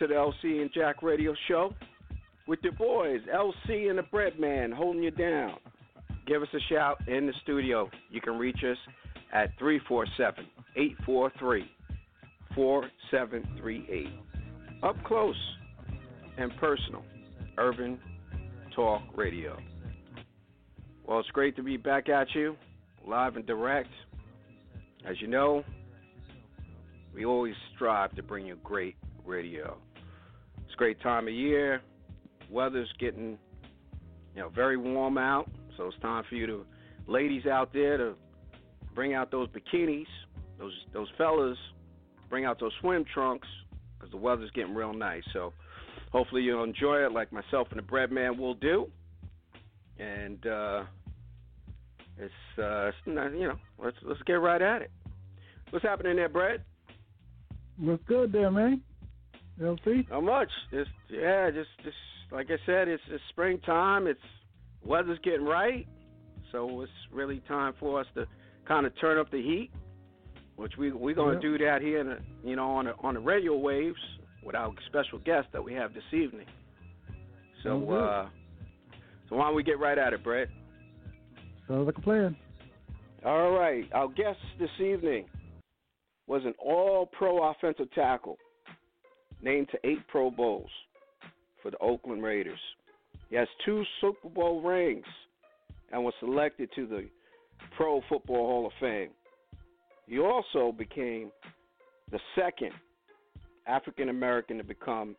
To the LC and Jack Radio Show with your boys, LC and the Bread Man, holding you down. Give us a shout in the studio. You can reach us at 347 843 4738. Up close and personal, Urban Talk Radio. Well, it's great to be back at you, live and direct. As you know, we always strive to bring you great radio. Great time of year. Weather's getting, you know, very warm out, so it's time for you to, ladies out there, to bring out those bikinis. Those those fellas, bring out those swim trunks because the weather's getting real nice. So hopefully you'll enjoy it, like myself and the Bread Man will do. And uh, it's, uh, it's you know, let's let's get right at it. What's happening there, Brett? What's good there, man? LC? Not much. Just yeah, just just like I said, it's it's springtime. It's weather's getting right, so it's really time for us to kind of turn up the heat, which we we're gonna Yep. do that here, in the, you know, on the on the radio waves with our special guest that we have this evening. So uh, so why don't we get right at it, Brett? Sounds like a plan. All right, our guest this evening was an all-pro offensive tackle, named to eight Pro Bowls for the Oakland Raiders. He has two Super Bowl rings and was selected to the Pro Football Hall of Fame. He also became the second African American to become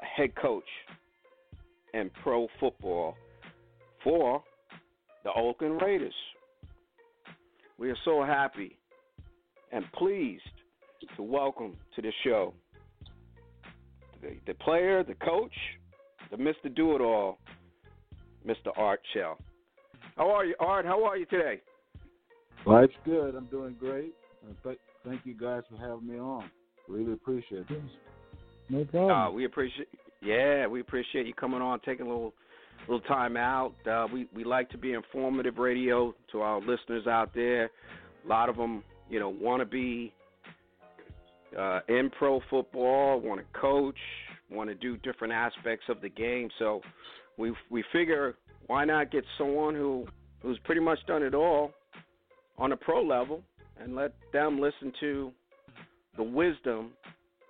a head coach in pro football for the Oakland Raiders. We are so happy and pleased to welcome to the show the, the player, the coach, the Mr. Do It All, Mr. Art Shell. How are you, Art? How are you today? Life's good. I'm doing great. And th- thank you guys for having me on. Really appreciate it. No problem. Uh, we appreciate, yeah, we appreciate you coming on, taking a little, little time out. Uh, we we like to be informative radio to our listeners out there. A lot of them, you know, want to be uh, in pro football, want to coach, want to do different aspects of the game. So we we figure why not get someone who who's pretty much done it all on a pro level and let them listen to the wisdom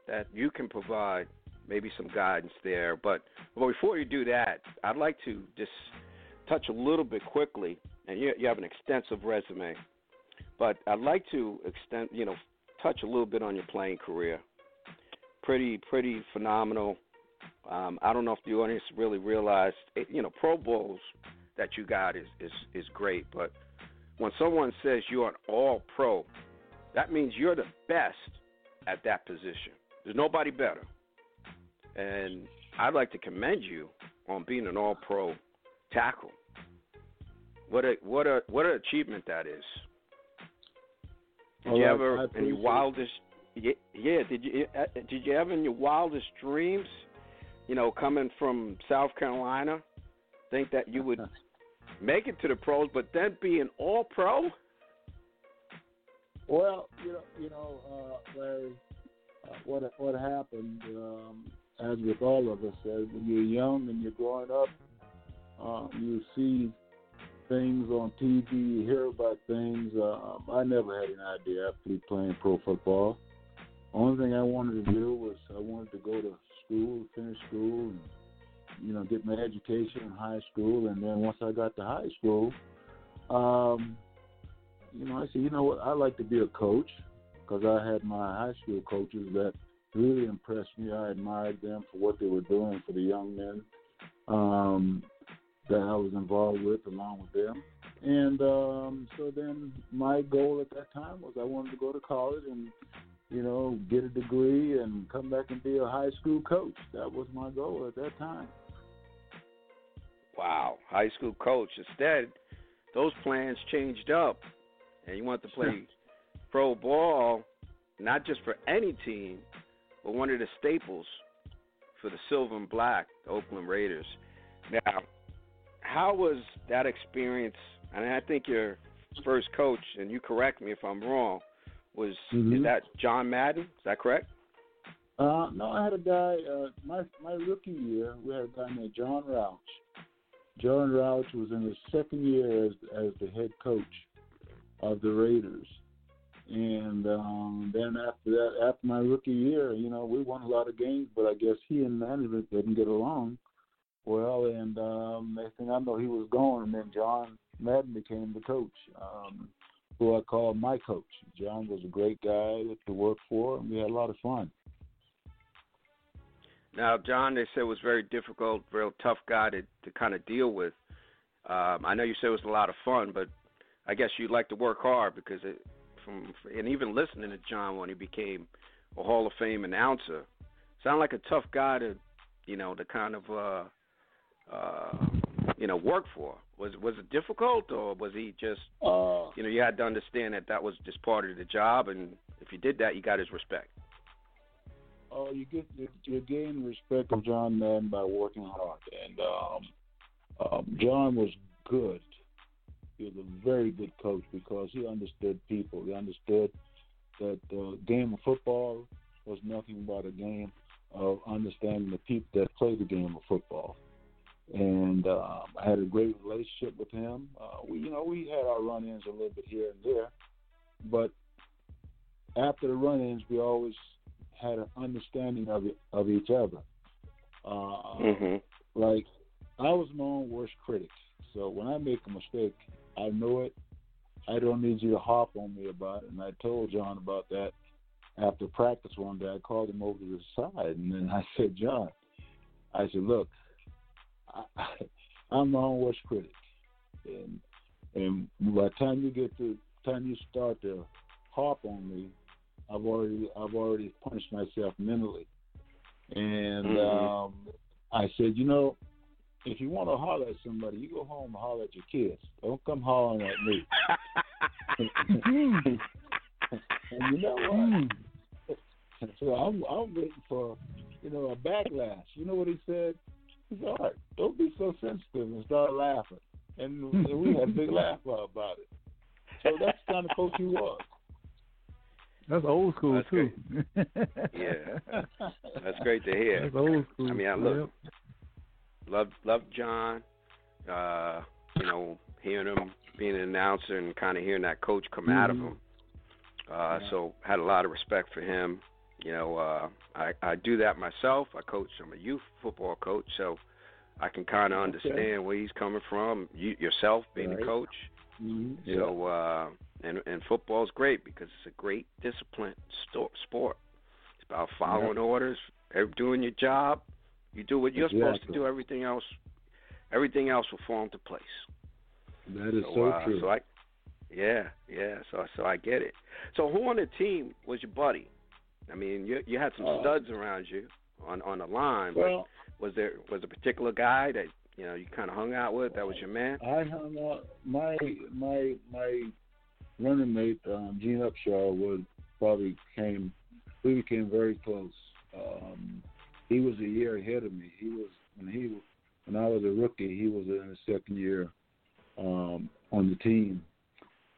that you can provide maybe some guidance there. But, but before you do that, I'd like to just touch a little bit quickly, and you, you have an extensive resume, but I'd like to extend, you know, touch a little bit on your playing career. Pretty, pretty phenomenal. Um, I don't know if the audience really realized, it, you know, Pro Bowls that you got is, is is great, but when someone says you're an All Pro, that means you're the best at that position. There's nobody better. And I'd like to commend you on being an all pro tackle. What a what a what an achievement that is. Did Well, you ever in your wildest yeah, yeah, did you uh, did you ever in your wildest dreams, you know, coming from South Carolina, think that you would make it to the pros but then be an all pro? Well, you know, you know, uh, Larry, uh, what what happened, um, as with all of us, uh, when you're young and you're growing up, uh, you see things on TV, you hear about things. Uh, I never had an idea after playing pro football. Only thing I wanted to do was I wanted to go to school, finish school, and you know, get my education in high school. And then once I got to high school, um, you know, I said, you know what, I like to be a coach because I had my high school coaches that really impressed me. I admired them for what they were doing for the young men um, that I was involved with, along with them. And um, so then my goal at that time was I wanted to go to college and, you know, get a degree and come back and be a high school coach. That was my goal at that time. Wow, high school coach. Instead, those plans changed up, and you want to play pro ball, not just for any team, but one of the staples for the Silver and Black, the Oakland Raiders. Now, how was that experience? And I think your first coach, and you correct me if I'm wrong, was Mhm. is that John Madden? Is that correct? Uh, no, I had a guy. Uh, my my rookie year, we had a guy named John Rauch. John Rauch was in his second year as as the head coach of the Raiders, and um, then after that, after my rookie year, you know, we won a lot of games, but I guess he and management didn't get along well, and um, next thing I know, he was gone, and then John Madden became the coach. Um, who I call my coach. John was a great guy to work for, and we had a lot of fun. Now, John, they said was very difficult, real tough guy to to kind of deal with. Um, I know you said it was a lot of fun, but I guess you like to work hard because it, from and even listening to John when he became a Hall of Fame announcer, sounded like a tough guy to, you know, to kind of uh, uh, you know work for. Was was it difficult, or was he just Uh, you know you had to understand that that was just part of the job, and if you did that, you got his respect. oh, you get you, you gain respect of John Madden by working hard, and um, um, John was good. He was a very good coach because he understood people. He understood that the game of football was nothing but a game of understanding the people that play the game of football. And um, I had a great relationship with him. Uh, we, you know, we had our run-ins a little bit here and there, but after the run-ins, we always had an understanding of it, of each other. Uh, Mm-hmm. Like I was my own worst critic, so when I make a mistake, I know it. I don't need you to hop on me about it. And I told John about that after practice one day. I called him over to the side, and then I said, John, I said, look, I, I'm my own worst critic, and and by the time you get to time you start to harp on me, I've already I've already punished myself mentally. And Mhm. um, I said, you know, if you want to holler at somebody, you go home and holler at your kids. Don't come hollering at me. and you know what? so I'm I'm waiting for, you know, a backlash. You know what he said? He all right, don't be so sensitive and start laughing. And we had a big laugh about it. So that's the kind of coach he was. That's old school That's too. Yeah. That's great to hear. That's old school. I mean, I look, love love John. Uh, you know, hearing him being an announcer and kind of hearing that coach come out of Mhm. him. Uh, so had a lot of respect for him. You know, uh, I I do that myself. I coach. I'm a youth football coach, so I can kind of Okay. understand where he's coming from. You yourself being Right. a coach. Mhm. So uh, and and football's great because it's a great discipline sto- sport. It's about following orders, doing your job. You do what you're supposed to do. Everything else, everything else will fall into place. That is so, so uh, true. So I, yeah, yeah. So so I get it. So who on the team was your buddy? I mean, you you had some Uh, studs around you on on the line, but well, was there was a particular guy that you know you kind of hung out with that was your man? I hung out. My my my running mate, um, Gene Upshaw, would probably came. We became very close. Um, he was a year ahead of me. He was when he when I was a rookie. He was in his second year um, on the team,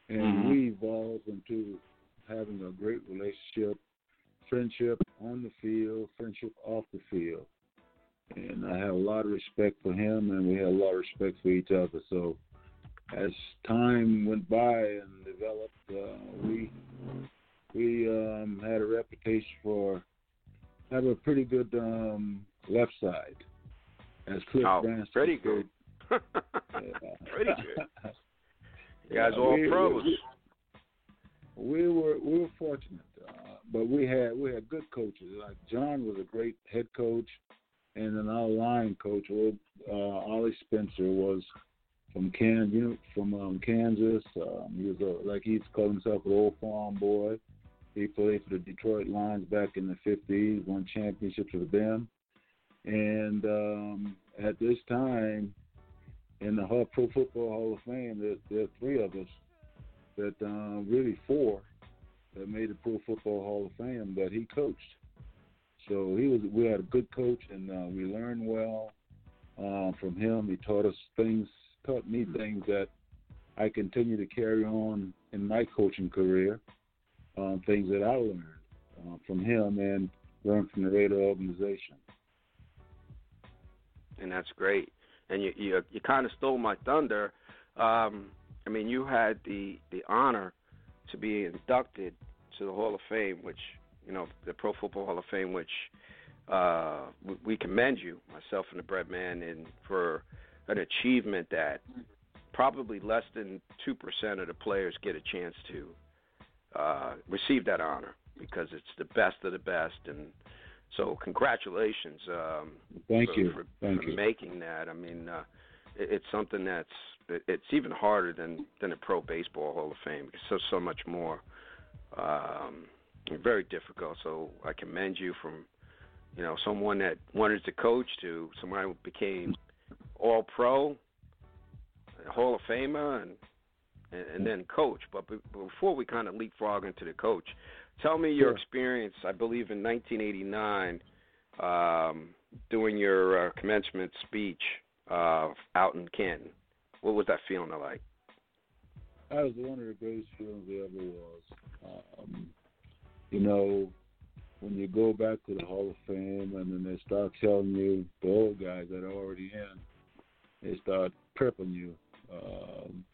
and Mhm. we evolved into having a great relationship, friendship on the field, friendship off the field and I had a lot of respect for him, and we had a lot of respect for each other. So, as time went by and developed, uh, we we um, had a reputation for have a pretty good um, left side, as Cliff Oh, Branch pretty good. Yeah. Pretty good. You Yeah, guys all we- pros. we- we were we were fortunate, uh, but we had we had good coaches. Like John was a great head coach, and then our line coach, uh, Ollie Spencer, was from Kansas. You know, from um, Kansas. Um, he was a, like he's called himself an old farm boy. He played for the Detroit Lions back in the '50s, won championships with them, and um, at this time in the Pro Football Hall of Fame, there, there are three of us that uh, really four that made the Pro Football Hall of Fame that he coached. So he was. We had a good coach, and uh, we learned well uh, from him. He taught us things, taught me things that I continue to carry on in my coaching career. Um, things that I learned uh, from him and learned from the Raider organization. And that's great. And you you, you kind of stole my thunder. Um, I mean, you had the the honor to be inducted to the Hall of Fame, which you know the Pro Football Hall of Fame, which uh, we, commend you, myself and the Bread Man, and for an achievement that probably less than two percent of the players get a chance to uh, receive that honor because it's the best of the best, and so congratulations. Um, Thank for, you. for, Thank for you. making that. I mean, uh, it, it's something that's it's even harder than than a Pro Baseball Hall of Fame because so so much more. Um, very difficult. So I commend you from you know someone that wanted to coach to someone who became All Pro, Hall of Famer, and and, and then coach. But be, before we kind of leapfrog into the coach, tell me your experience. I believe in 1989, um, doing your uh, commencement speech uh, out in Canton. What was that feeling like? That was one of the greatest feelings there ever was. Um, you know, when you go back to the Hall of Fame and then they start telling you the old guys that are already in, they start prepping you. Um,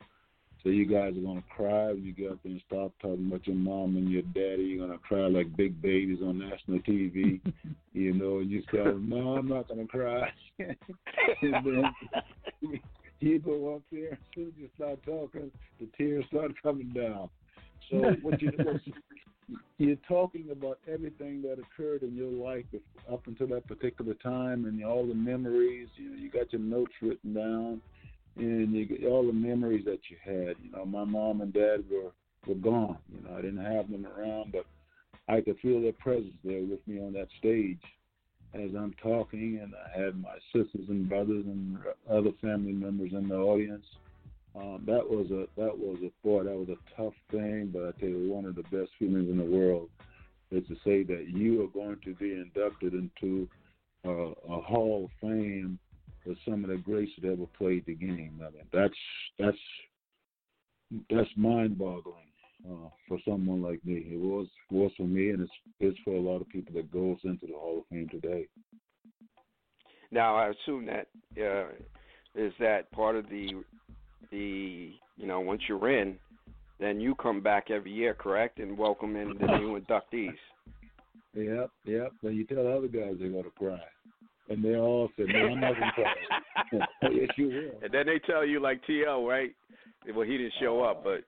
so you guys are gonna cry when you get up there and start talking about your mom and your daddy. You're gonna cry like big babies on national TV, you know. And you tell them, "No, I'm not gonna cry." and then you go up there, as soon as you start talking, the tears start coming down. So what you you're talking about everything that occurred in your life up until that particular time, and all the memories. You know, you got your notes written down, and you get all the memories that you had. You know, my mom and dad were were gone. You know, I didn't have them around, but I could feel their presence there with me on that stage as I'm talking, and I had my sisters and brothers and other family members in the audience. Um, that was a that was a boy that was a tough thing, but I tell you, one of the best feelings in the world is to say that you are going to be inducted into uh, a Hall of Fame for some of the greats that ever played the game. I mean, that's that's that's mind-boggling uh, for someone like me. It was was for me, and it's it's for a lot of people that goes into the Hall of Fame today. Now, I assume that uh, is that part of the the you know once you're in, then you come back every year, correct, and welcome in the new inductees. Yep, yep. Then you tell other guys they're gonna cry, and they all said, "No, I'm not gonna cry." yes, you will. And then they tell you like TL, right? Well, he didn't show up, but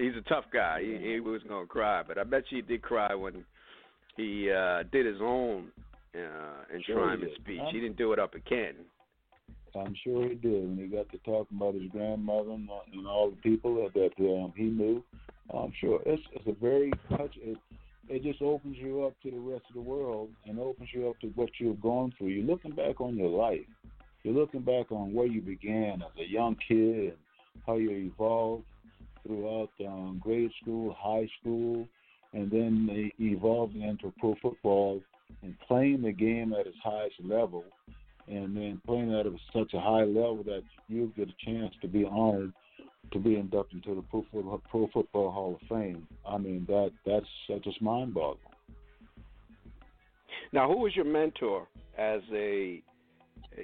he's a tough guy. He, he was gonna cry, but I bet you he did cry when he uh did his own uh Sure enshrinement he speech. He didn't do it up at Canton. I'm sure he did. When he got to talking about his grandmother and, and all the people that, that um, he knew, I'm sure it's it's a very touch. It, it just opens you up to the rest of the world and opens you up to what you've gone through. You're looking back on your life. You're looking back on where you began as a young kid and how you evolved throughout um, grade school, high school, and then they evolved into pro football and playing the game at its highest level and then playing at such a high level that you get a chance to be honored to be inducted into the Pro Football, Pro Football Hall of Fame. I mean that that's that's just mind boggling. Now, who was your mentor as a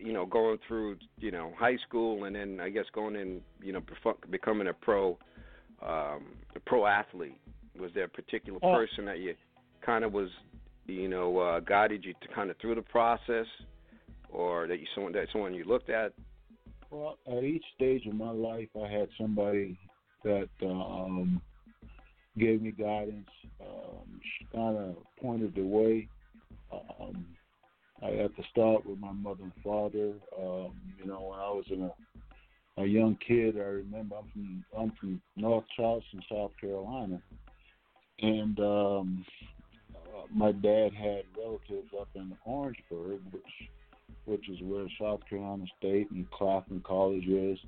you know going through you know high school and then I guess going in you know becoming a pro um, a pro athlete? Was there a particular Oh. person that you kind of was you know uh, guided you to kind of through the process, or that you someone that someone you looked at? Well, at each stage of my life, I had somebody that um, gave me guidance, um, kind of pointed the way. Um, I had to start with my mother and father. Um, you know, when I was in a a young kid, I remember I'm from I'm from North Charleston, South Carolina, and um, my dad had relatives up in Orangeburg, which which is where South Carolina State and Claflin College is.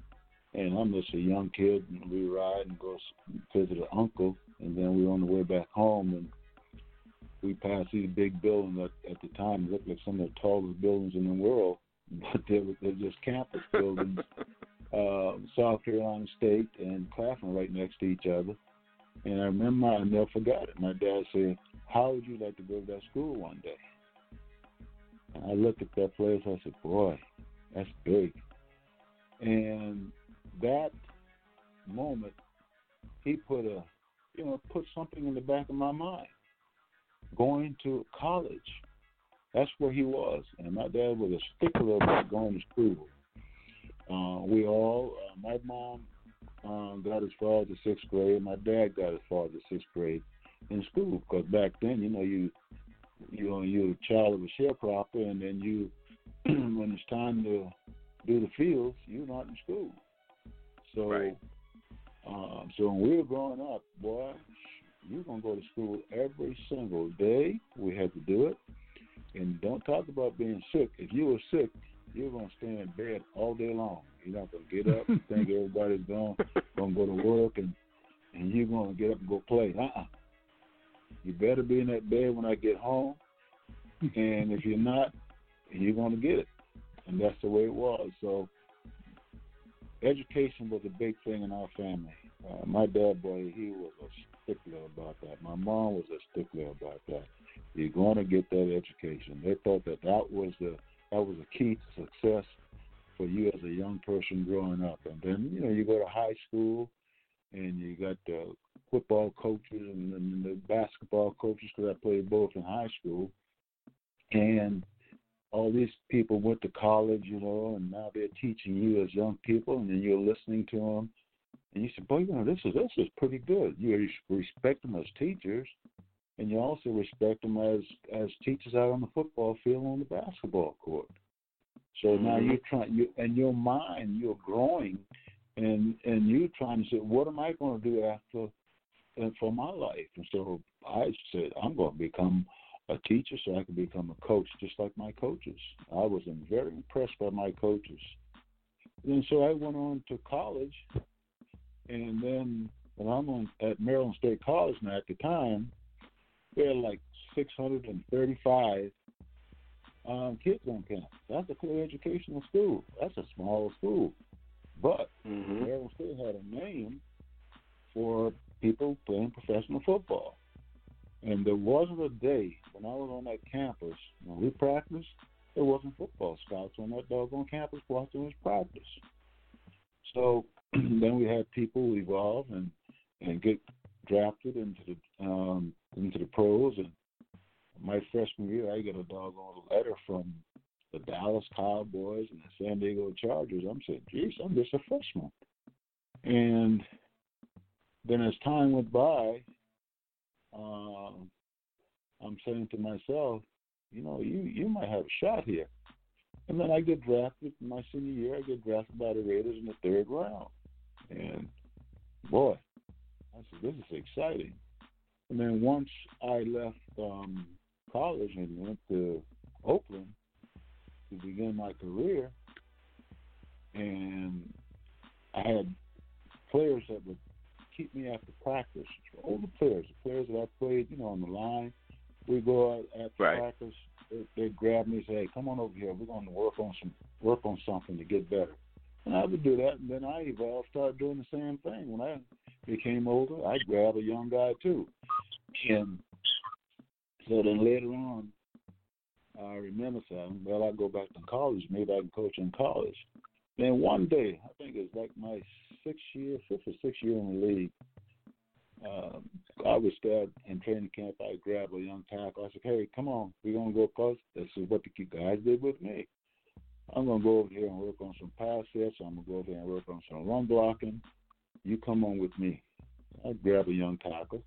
And I'm just a young kid, and we ride and go visit an uncle, and then we are on the way back home, and we passed these big buildings at, at the time. Looked like some of the tallest buildings in the world, but they were they're just campus buildings. uh, South Carolina State and Claflin right next to each other. And I remember, I never forgot it. My dad said, "How would you like to go to that school one day?" And I looked at that place. I said, "Boy, that's big." And that moment, he put a, you know, put something in the back of my mind. Going to college, that's where he was. And my dad was a stickler about going to school. Uh, we all, uh, my mom um, got as far as the sixth grade. My dad got as far as the sixth grade in school because back then, you know, you you know, you're a child of a sharecropper, and then you, when it's time to do the fields, you're not in school. So, right. um, so when we were growing up, boy, you're gonna go to school every single day. We had to do it, and don't talk about being sick. If you were sick, you're gonna stay in bed all day long. You're not gonna get up and think everybody's going gonna go to work and and you're gonna get up and go play. Uh uh You better be in that bed when I get home. And if you're not, you're gonna get it. And that's the way it was. So education was a big thing in our family. Uh, my dad, boy, he was a stickler about that. My mom was a stickler about that. You're going to get that education. They thought that that was the that was a key to success for you as a young person growing up. And then you know you go to high school, and you got the football coaches and, and the basketball coaches because I played both in high school, and all these people went to college, you know, and now they're teaching you as young people, and then you're listening to them, and you say, "Boy, you know, this is this is pretty good." You respect them as teachers, and you also respect them as as teachers out on the football field on the basketball court. So mm-hmm. now you're trying, you in your mind, you're growing, and and you're trying to say, what am I going to do after, and for my life? And so I said, I'm going to become a teacher so I can become a coach, just like my coaches. I was very impressed by my coaches. And so I went on to college, and then when I'm on, at Maryland State College now at the time, we had like 635 um, kids on campus. That's a clear educational school. That's a small school. But mm-hmm. Maryland State had a name for people playing professional football. And there wasn't a day when I was on that campus, when we practiced, there wasn't football scouts on that doggone campus watching us practice. So then we had people evolve and and get drafted into the um, into the pros. And my freshman year, I get a doggone letter from the Dallas Cowboys and the San Diego Chargers. I'm saying, geez, I'm just a freshman. And then as time went by, uh, I'm saying to myself, you know, you you might have a shot here. And then I get drafted my senior year. I get drafted by the Raiders in the third round, and boy, I said this is exciting. And then once I left um, college and went to Oakland to begin my career, and I had players that would keep me after practice. All the players, the players that I played, you know, on the line, we go out after right. practice. They, they grab me and say, "Hey, come on over here. We're going to work on some work on something to get better." And I would do that, and then I evolved, started doing the same thing. When I became older, I grabbed a young guy too, and so then later on, I remember saying, "Well, I go back to college. Maybe I can coach in college." Then one day, I think it's like my sixth year, fifth or sixth year in the league, uh, I was there in training camp. I grabbed a young tackle. I said, "Hey, come on, we're gonna go coach." This is what the guys did with me. I'm gonna go over here and work on some pass sets. I'm gonna go over here and work on some run blocking. You come on with me. I grab a young tackle,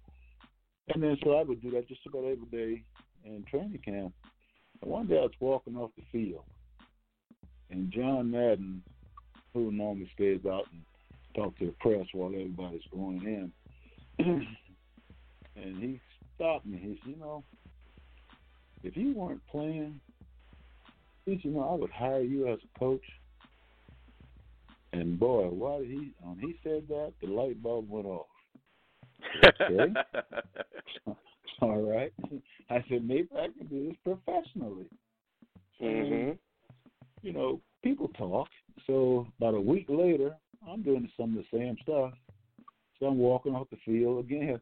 And then so I would do that just about every day in training camp. And one day I was walking off the field, and John Madden, who normally stays out and talks to the press while everybody's going in, and he stopped me. He said, "You know, if you weren't playing, he said, you know, I would hire you as a coach." And boy, why he when he said that, the light bulb went off. Okay. All right. I said, maybe I can do this professionally. Mm-hmm. You know, people talk. So about a week later, I'm doing some of the same stuff. So I'm walking off the field again.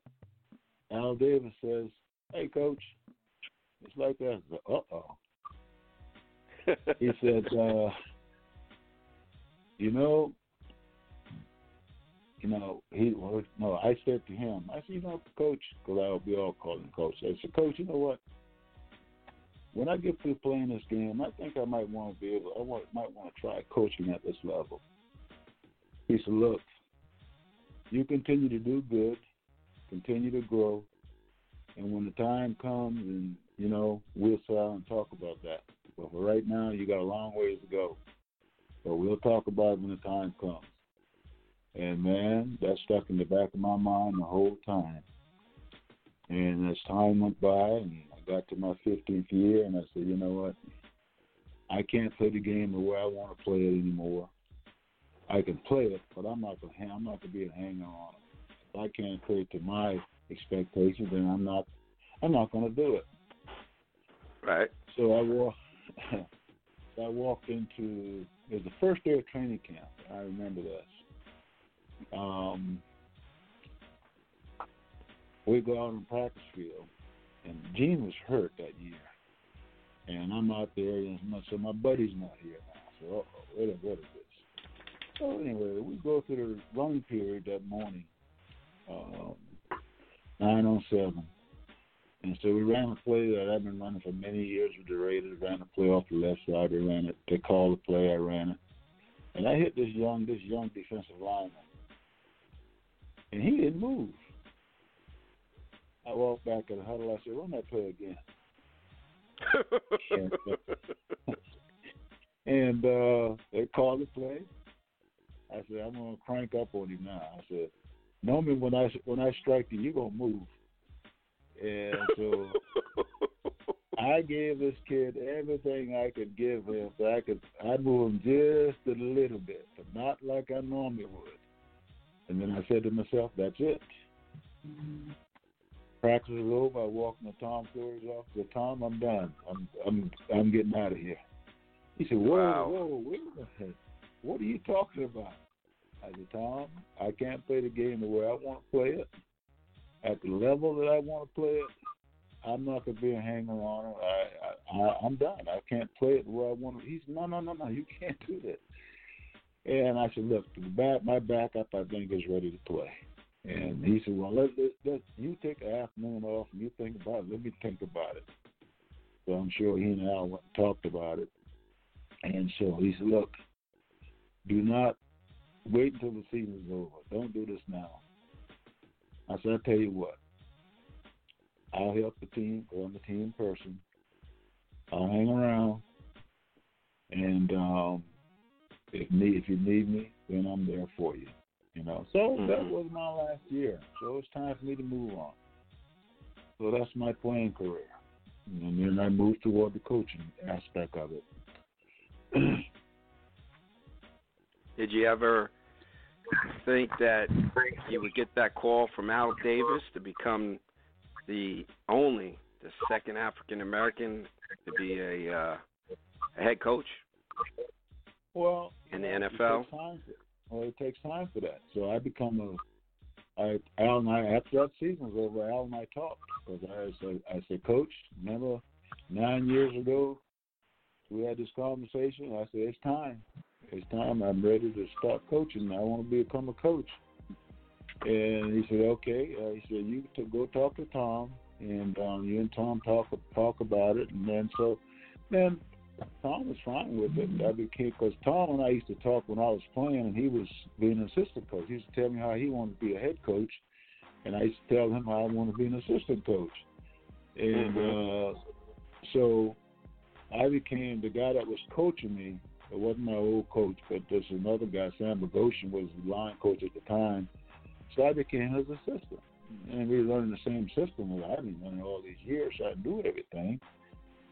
Al Davis says, "Hey, coach, it's like that." Uh oh. He said, uh, "You know, you know, he well, no. I said to him, I said, you know, coach, because I'll be all calling coach. I said, coach, you know what? When I get through playing this game, I think I might want to be able. I want, might want to try coaching at this level. He said, look, you continue to do good, continue to grow, and when the time comes, and you know, we'll sit down and talk about that. But for right now, you got a long ways to go. But we'll talk about it when the time comes. And man, that stuck in the back of my mind the whole time. And as time went by and I got to my 15th year, and I said, you know what? I can't play the game the way I want to play it anymore. I can play it, but I'm not gonna. I'm not gonna be a hanger on it. If I can't play it to my expectations, then I'm not. I'm not gonna do it. Right. So I walked. I walked into. It was the first day of training camp. I remember this um, we go out on the practice field, and Gene was hurt that year, and I'm out there, and so my buddy's not here now. So, what, what is this? So anyway, we go through the running period that morning, um, nine on seven. And so we ran a play that I've been running for many years with the Raiders. Ran a play off the left side. They ran it. They called the play. I ran it, and I hit this young, this young defensive lineman and he didn't move. I walked back to the huddle. I said, "Run that play again." and uh, they called the play. I said, "I'm gonna crank up on him now." I said, "Normally when I when I strike you, you're gonna move." And so I gave this kid everything I could give him. So I could I move him just a little bit, but not like I normally would. And then I said to myself, that's it. Mm-hmm. Practice is over. I walked into Tom Flores' office. Said, Tom, I'm done. I'm I'm I'm getting out of here. He said, Whoa, wow. whoa, wait a minute. What are you talking about? I said, Tom, I can't play the game the way I want to play it. At the level that I want to play it, I'm not gonna be a hanger on it. I, I I'm done. I can't play it where I want to. He's no, no, no, no. You can't do that. And I said, look, back, my backup, I think, is ready to play. And he said, well, let, let, let you take an afternoon off and you think about it. Let me think about it. So I'm sure he and Al went and talked about it. And so he said, look, do not wait until the season's over. Don't do this now. I said, I'll tell you what. I'll help the team because I'm a team person. I'll hang around. And um, if need if you need me, then I'm there for you. You know. So mm-hmm. that was my last year. So it's time for me to move on. So that's my playing career. And then I moved toward the coaching aspect of it. Did you ever think that you would get that call from Al Davis to become the only, the second African American to be a, uh, a head coach? Well, in the NFL. It for, well, it takes time for that. So I become a. I Al and I after that season was over. Al and I talked because I said, I said, Coach, remember nine years ago we had this conversation. I said, it's time. It's time. I'm ready to start coaching. I want to become a coach. And he said, okay. Uh, he said, you to go talk to Tom, and um, you and Tom talk talk about it. And then so, then Tom was fine with it. I became because Tom and I used to talk when I was playing, and he was being an assistant coach. He used to tell me how he wanted to be a head coach, and I used to tell him how I want to be an assistant coach. And Mhm. uh, so I became the guy that was coaching me. It wasn't my old coach, but there's another guy, Sam Boghosian, was the line coach at the time. So I became his assistant. And we were running the same system that I've been running all these years, so I knew everything.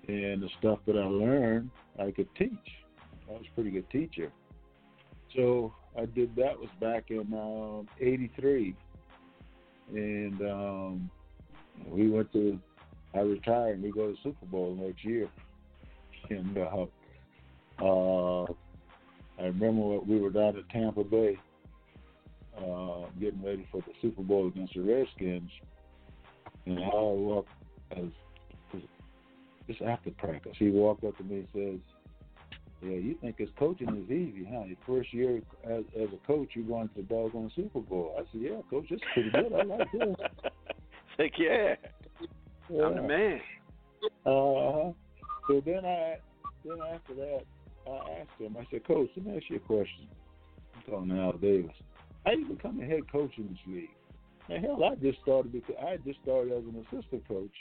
And the stuff that I learned, I could teach. I was a pretty good teacher. So I did that was back in um, '83, and um, we went to. I retired, and we go to Super Bowl next year. And uh, uh, I remember we were down at Tampa Bay, uh, getting ready for the Super Bowl against the Redskins, and Howard walked as just after practice. He walked up to me and says, "Yeah, you think this coaching is easy, huh? Your first year as, as a coach, you're going to the doggone Super Bowl." I said, "Yeah, coach, it's pretty good. I like this." Like, yeah, Yeah. I'm the man. Uh, so then I, then after that, I asked him. I said, "Coach, let me ask you a question." I'm talking to Al Davis. How you become a head coach in this league? Now, hell, I just started because I just started as an assistant coach.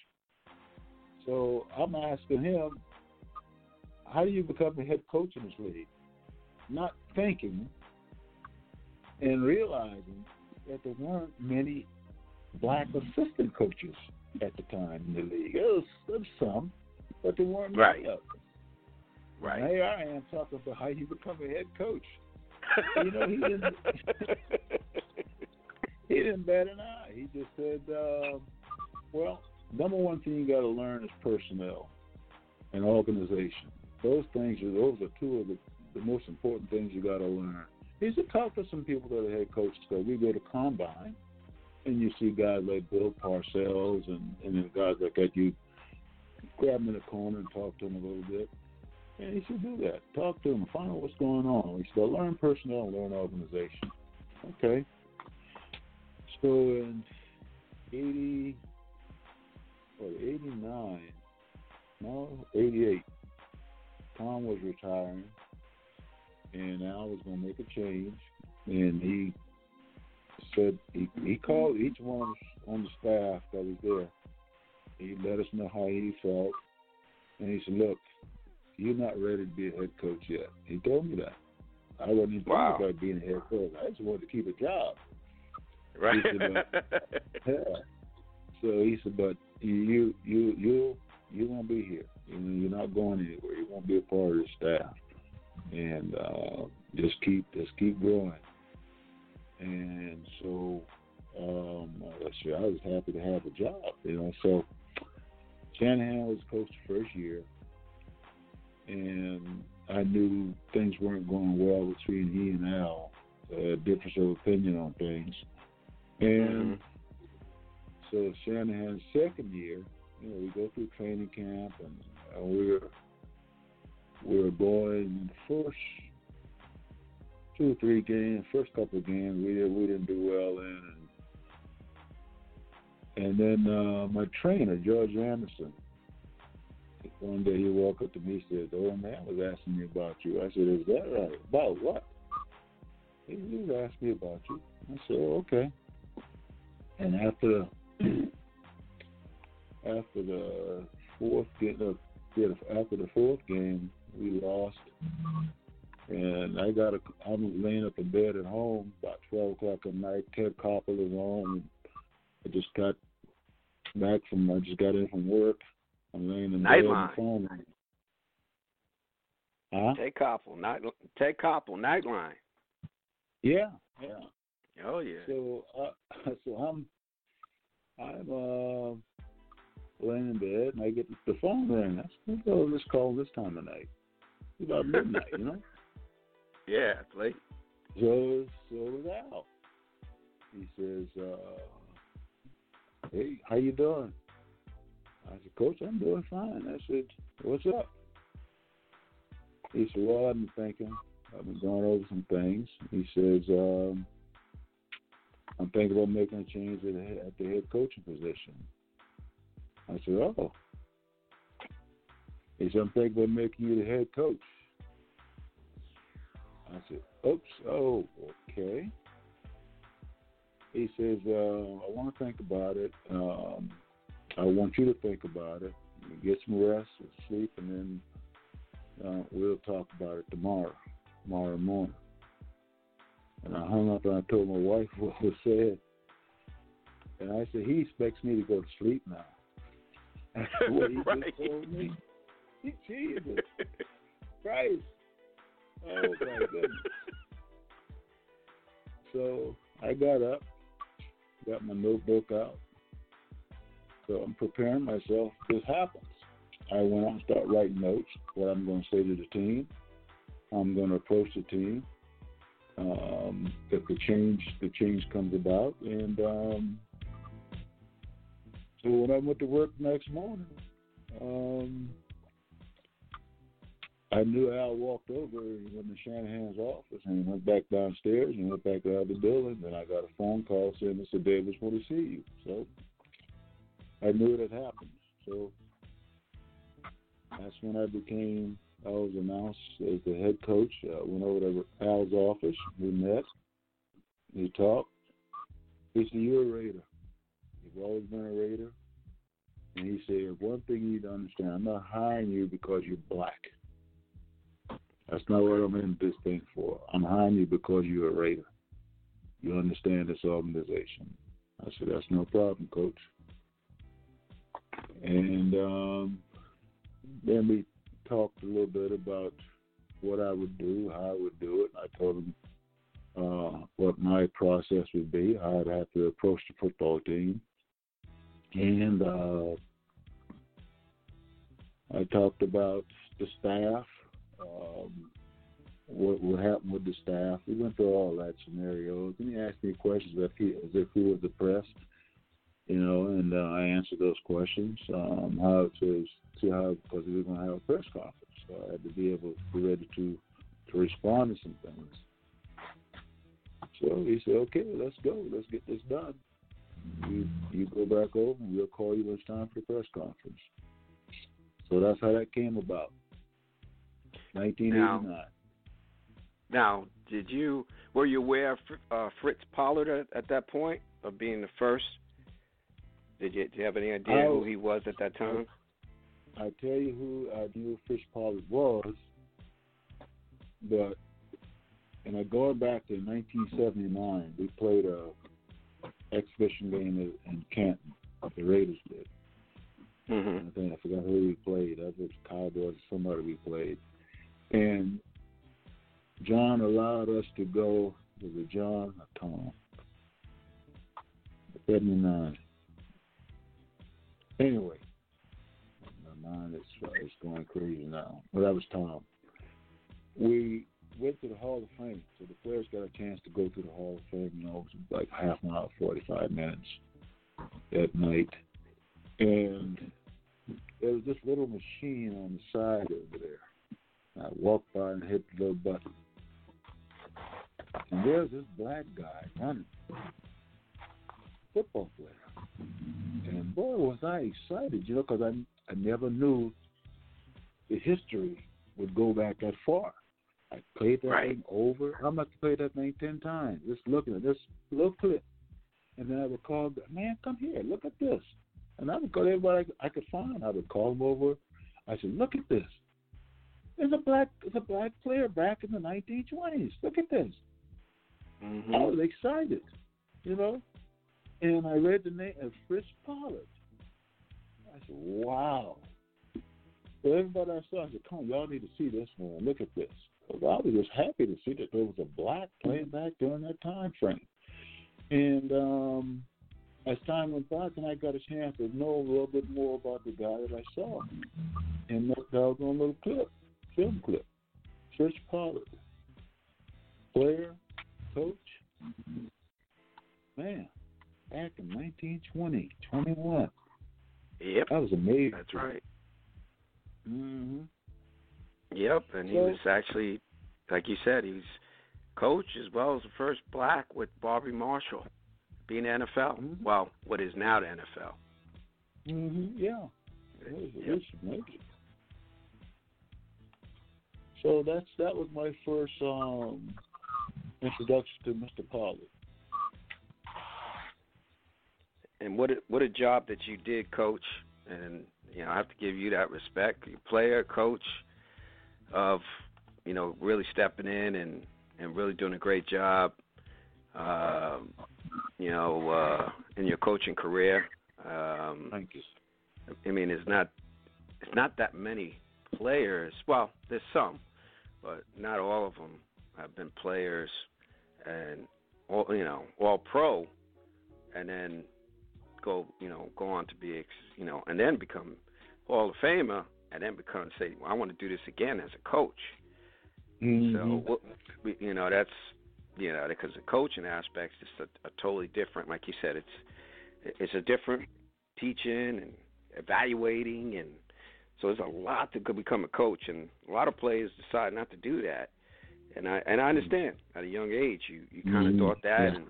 So I'm asking him, how do you become a head coach in this league? Not thinking and realizing that there weren't many black assistant coaches at the time in the league. There was, there was some, but there weren't Right. many of them. Right. And here I am talking about how you become a head coach. You know, he didn't. he didn't bat an eye. He just said, uh, "Well, number one thing you got to learn is personnel and organization. Those things are those are two of the, the most important things you got to learn." He said, "Talk to some people that are head coaches. So we go to combine, and you see guys like Bill Parcells and and then guys like that. You grab them in the corner and talk to them a little bit." And he should do that. Talk to him, find out what's going on. He said, learn personnel, learn organization. Okay. So in eighty what, eighty nine, no, eighty eight, Tom was retiring and Al was gonna make a change and he said he he called each one on the staff that was there. He let us know how he felt and he said, Look, you're not ready to be a head coach yet. He told me that. I wasn't even Wow. thinking about being a head coach. I just wanted to keep a job. right. He said, Yeah. So he said, but you you you you won't be here. You know, you're not going anywhere. You won't be a part of the staff, and uh, just keep just keep growing. And so, um, see, I was happy to have a job. You know, so Shanahan was coach the first year, and I knew things weren't going well between he and Al. Uh, difference of opinion on things, and. Mhm. So Shanahan's second year, you know, we go through training camp and uh, we're we're going first two or three games, first couple of games we did we didn't do well in and and then uh my trainer, George Anderson, one day he walked up to me and said, The old man was asking me about you. I said, Is that right? About what? He was asking me about you. I said, oh, okay. And after after the fourth game, uh, after the fourth game, we lost, and I got a. I'm laying up in bed at home about twelve o'clock at night. Ted Koppel is on. I just got back from. I just got in from work. I'm laying in bed. and Nightline. rang. Huh? Ted Koppel, night Ted Koppel, Nightline. Yeah, yeah. Oh yeah. So, uh, so I'm, I'm uh, laying in bed, and I get the phone ring. I said, "Oh, let's call this time of night. It's about midnight, you know." Yeah, it's late. So, so was Al. He says, uh, "Hey, how you doing?" I said, "Coach, I'm doing fine." I said, "What's up?" He said, "Well, I've been thinking. I've been going over some things." He says, um, "I'm thinking about making a change at the, head- at the head coaching position." I said, "Oh." He said, "I'm thinking about making you the head coach." I said, "Oops, oh, okay." he says, uh, I want to think about it. Um, I want you to think about it. Get some rest, and sleep, and then uh, we'll talk about it tomorrow, tomorrow morning. And I hung up and I told my wife what was said. And I said, he expects me to go to sleep now. That's what he Right. just told me. Jesus Christ. Oh my goodness. So I got up, got my notebook out. So I'm preparing myself. This happens. I went out and start writing notes, what I'm going to say to the team. I'm going to approach the team. Um, if the change the change comes about, and um, so when I went to work next morning, um, I knew Al walked over and went to Shanahan's office and went back downstairs and went back of the building. Then I got a phone call saying Mr. Davis want to see you. So I knew it had happened. So that's when I became, I was announced as the head coach. I went over to Al's office. We met. We talked. He said, You're a Raider. You've always been a Raider. And he said, One thing you need to understand, I'm not hiring you because you're black. That's not what I'm in this thing for. I'm hiring you because you're a Raider. You understand this organization. I said, That's no problem, coach. And um, then we talked a little bit about what I would do, how I would do it. I told him uh, what my process would be, I'd have to approach the football team. And uh, I talked about the staff, um, what would happen with the staff. We went through all that scenarios, and he asked me questions as if he, as if he was depressed, you know, and uh, I answered those questions. Um, how to see how because we were going to have a press conference, so I had to be able to be ready to to respond to some things. So he said, "Okay, let's go. Let's get this done. You you go back over, and we'll call you when it's time for the press conference." So that's how that came about. 1989. Now, did you were you aware of uh, Fritz Pollard at, at that point of being the first? Did you, do you have any idea who he was at that time? I tell you who I knew Fritz Pollard was, but and I going back to 1979, we played a exhibition game in Canton. The Raiders did. hmm I think I forgot who we played. I think Cowboys or somebody we played. And John allowed us to go. Was it John or Tom? Seventy nine. Anyway, my mind is uh, is going crazy now. Well, that was Tom. We went to the Hall of Fame, so the players got a chance to go to the Hall of Fame. You know, it was like half an hour, forty five minutes that night, and there was this little machine on the side over there. I walked by and hit the little button. And there's this black guy running, football player. And boy, was I excited, you know, because I, I never knew the history would go back that far. I played that Right. thing over. I'm about to play that thing 10 times, just looking at this little clip. And then I would call, man, come here, look at this. And I would call everybody I could find. I would call them over. I said, look at this. There's a black, there's a black player back in the 1920s. Look at this. hmm I was excited, you know. And I read the name of Fritz Pollard. I said, wow. So everybody I saw, I said, come on, y'all need to see this one. Look at this. 'Cause I was just happy to see that there was a black playing back during that time frame. And um, as time went by, then I got a chance to know a little bit more about the guy that I saw. And that doggone little clip, film clip. Fritz Pollard. Player, coach, man, back in 1920, 21. Yep, That was amazing. that's right. hmm Yep, and he was actually, like you said, he was coach as well as the first black with Bobby Marshall being NFL. Mhm. Well, what is now the NFL. hmm Yeah. It was, it Yep. So that's that was my first um, introduction to Mr. Pollard. And what a, what a job that you did, coach. And you know, I have to give you that respect, your player, coach, of you know really stepping in and and really doing a great job. Uh, you know, uh, in your coaching career. Um, Thank you. I mean, it's not it's not that many players. Well, there's some, but not all of them have been players and all you know all pro, and then go you know go on to be you know and then become Hall of Famer and then become say well, I want to do this again as a coach. Mm-hmm. So we- you know that's you know because the coaching aspect is a, a totally different. Like you said, it's it's a different teaching and evaluating and so there's a lot to become a coach and a lot of players decide not to do that and i and i understand at a young age you you kind of Mhm. thought that Yeah. and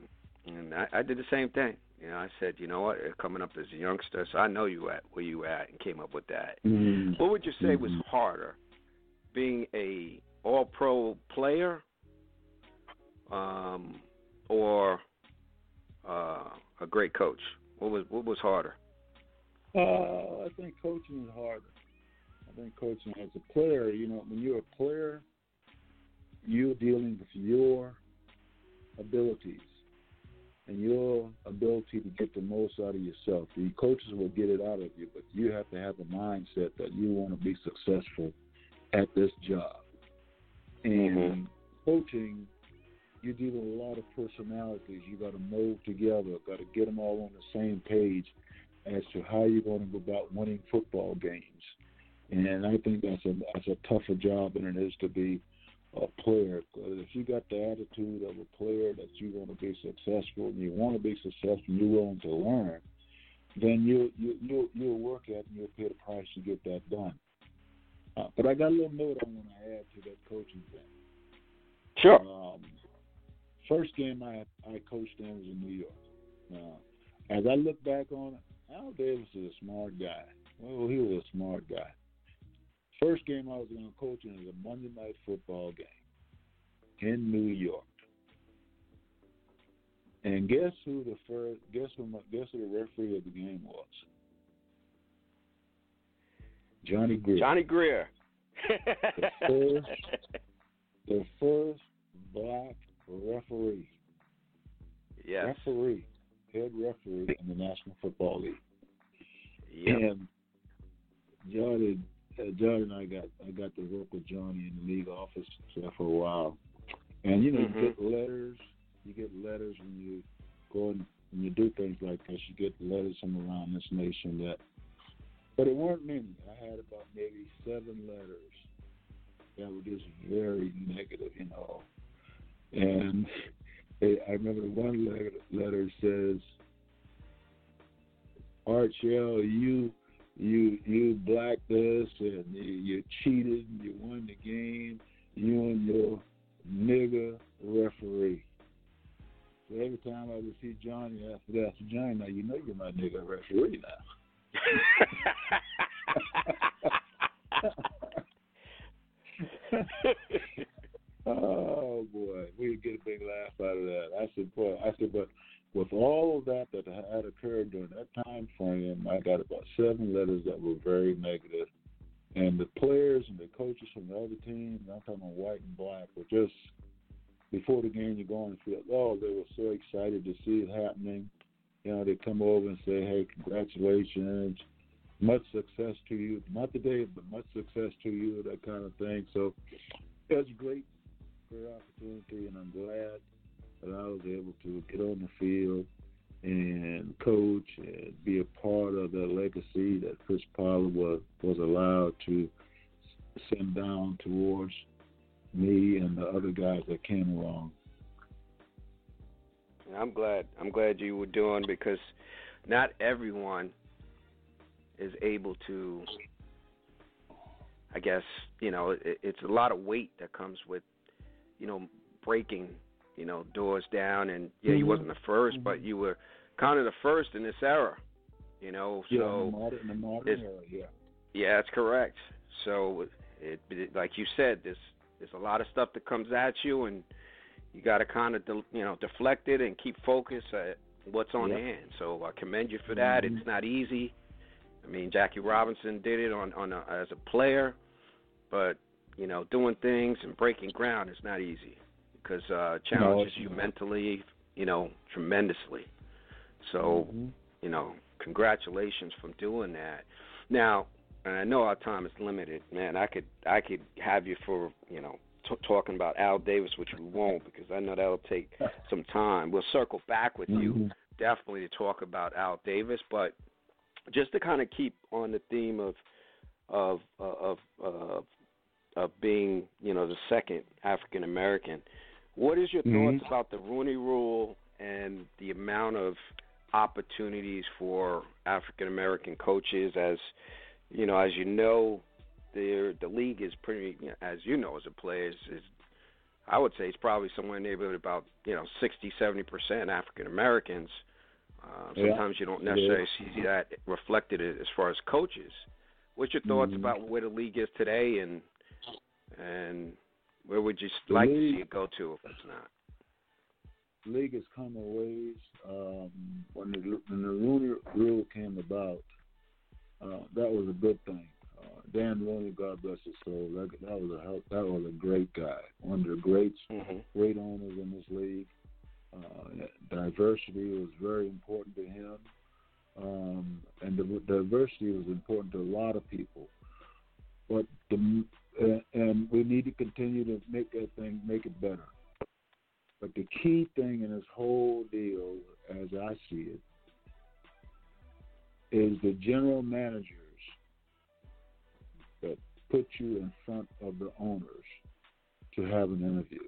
and I, I did the same thing you know i said you know what coming up as a youngster so i know you at where you at and came up with that Mm-hmm. what would you say was Mhm. harder being a all pro player um or uh a great coach what was what was harder Uh, I think coaching is harder. I think coaching as a player, you know, when you're a player, you're dealing with your abilities and your ability to get the most out of yourself. The coaches will get it out of you, but you have to have a mindset that you want to be successful at this job. And Mhm. coaching, you deal with a lot of personalities. You got to mold together. Got to get them all on the same page as to how you're going to go about winning football games. And I think that's a that's a tougher job than it is to be a player. 'Cause if you got the attitude of a player that you want to be successful and you want to be successful and you're willing to learn, then you you you'll, you'll work at it and you'll pay the price to get that done. Uh, but I got a little note I want to add to that coaching thing. sure Um, first game I I coached in was in New York. Now, as I look back on it, Al Davis is a smart guy. Well, he was a smart guy. First game I was going to coach in was a Monday night football game in New York. And guess who the first? Guess who? My, guess who the referee of the game was? Johnny Greer. Johnny Greer. first- the first black referee. yes. referee, head referee in the National Football League. Yep. And Johnny, Johnny and I got I got to work with Johnny in the league office for a while. And you know, Mhm. you get letters. You get letters when you go and when you do things like this. You get letters from around this nation that, but it weren't many. I had about maybe seven letters that were just very negative, you know. And I I remember one letter, letter says, Art Shell, you you you blacked us and you, you cheated and you won the game. You and your nigger referee. So every time I would see Johnny after that, I said, Johnny, now you know you're my nigger referee now. oh boy, we get a big laugh out of that. I said, boy, I said, but with all of that that had occurred during that time frame, I got about seven letters that were very negative. And the players and the coaches from the other teams, I'm talking about white and black, were just before the game you go on the field, oh, they were so excited to see it happening. You know, they come over and say, Hey, congratulations, much success to you. Not today, but much success to you, that kind of thing. So was a great, great opportunity and I'm glad that I was able to get on the field and coach and be a part of the legacy that Fritz Pollard was was allowed to send down towards me and the other guys that came along. I'm glad. I'm glad you were doing because not everyone is able to. I guess you know it, it's a lot of weight that comes with, you know, breaking, you know, doors down. And yeah, you Mhm. wasn't the 1st Mhm. but you were kind of the first in this era. You know, Yeah, so in the modern, in the modern era, yeah. Yeah, that's correct. So it, it like you said, there's there's a lot of stuff that comes at you, and you got to kind of de- you know deflect it and keep focus. Uh, what's on Yep. hand. So I commend you for that. Mhm. It's not easy. I mean, Jackie Robinson did it on on a, as a player, but you know, doing things and breaking ground is not easy because uh, challenges it's you mentally, you know, tremendously. So Mhm. you know, congratulations from doing that. Now, and I know our time is limited, man. I could I could have you for you know t- talking about Al Davis, which we won't because I know that'll take some time. We'll circle back with you Mhm. definitely to talk about Al Davis, but just to kind of keep on the theme of of of of of being you know the second African American. What is your Mhm. thoughts about the Rooney Rule and the amount of opportunities for African American coaches? As you know, as you know, the the league is pretty, as you know, as a player, is, is I would say it's probably somewhere in the neighborhood about you know sixty seventy percent African Americans. Uh, Yeah, sometimes you don't necessarily see that reflected as far as coaches. What's your thoughts Mhm. about where the league is today, and and where would you like to see it go to if it's not? league has come a ways. Um, when the when the Rooney Rule came about, uh, that was a good thing. Uh, Dan Rooney, God bless his soul, that, that was a help, that was a great guy, one of the greats, Mm-hmm. great owners in this league. Uh, diversity was very important to him, um, and the diversity was important to a lot of people. But the and, and we need to continue to make that thing make it better. But the key thing in this whole deal, as I see it, is the general managers that put you in front of the owners to have an interview.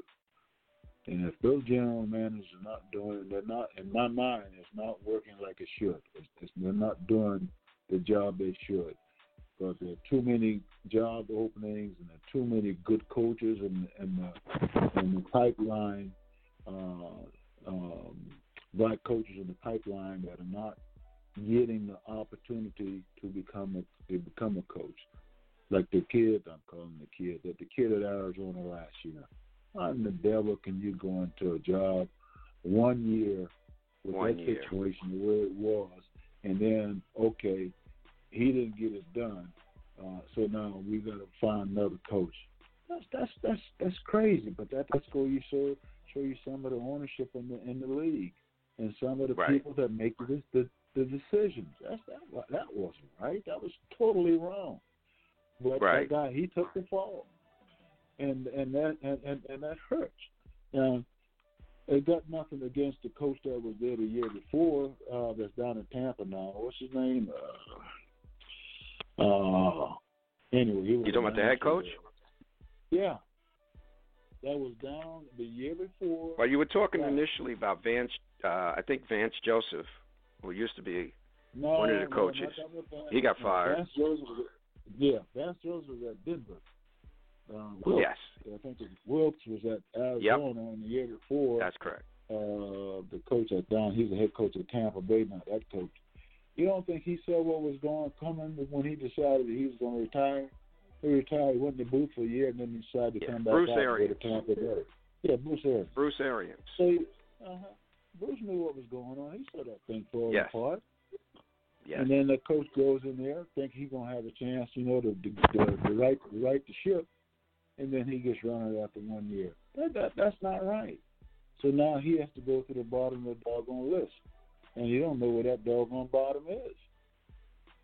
And if those general managers are not doing, they're not, in my mind, it's not working like it should. It's, it's, they're not doing the job they should. Because there are too many job openings and there are too many good coaches in, in, the, in the pipeline, uh, um, black coaches in the pipeline that are not getting the opportunity to become a to become a coach. Like the kid, I'm calling the kid, that the kid at Arizona last year. How in the devil can you go into a job one year with One that year. situation the way it was, and then okay, he didn't get it done, uh, so now we got to find another coach. That's that's that's that's crazy, but that that's go you show show you some of the ownership in the in the league and some of the Right. people that make the the, the decisions. That's that that wasn't right. That was totally wrong. But Right. that guy he took the fall, and and that and and, and that hurts. Now, it got nothing against the coach that was there the year before. Uh, that's down in Tampa now. What's his name? Uh, uh anyway, You talking about the head coach? Yeah, that was down the year before. Well, you were talking Yeah. initially about Vance. Uh, I think Vance Joseph, who used to be no, one of the coaches. not that was Vance- He got fired. Vance Joseph was, yeah, Vance Joseph was at Denver. Um, Wilks, yes, I think Wilks was at Arizona in the year before. that's correct. uh, the coach at down. He's the head coach at Tampa Bay now. That coach. You don't think he saw what was going coming when he decided that he was going to retire? He retired, he went in the booth for a year, and then he decided to Yeah, come back Bruce out and Arians. go to Tampa Bay. Yeah, Bruce Arians. Bruce Arians. So, uh-huh. Bruce knew what was going on. He saw that thing falling Yes. apart. Yes. And then the coach goes in there, think he's gonna have a chance, you know, to to, to, to right to right the ship, and then he gets run out after one year. That, that that's not right. So now he has to go to the bottom of the doggone list, and you don't know where that doggone bottom is.